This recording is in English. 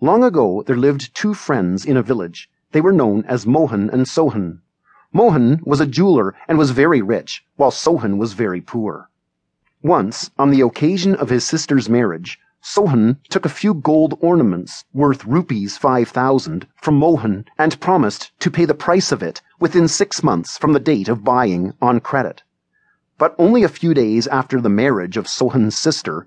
Long ago there lived two friends in a village. They were known as Mohan and Sohan. Mohan was a jeweler and was very rich, while Sohan was very poor. Once, on the occasion of his sister's marriage, Sohan took a few gold ornaments, worth rupees five thousand, from Mohan and promised to pay the price of it within six months from the date of buying on credit. But only a few days after the marriage of Sohan's sister,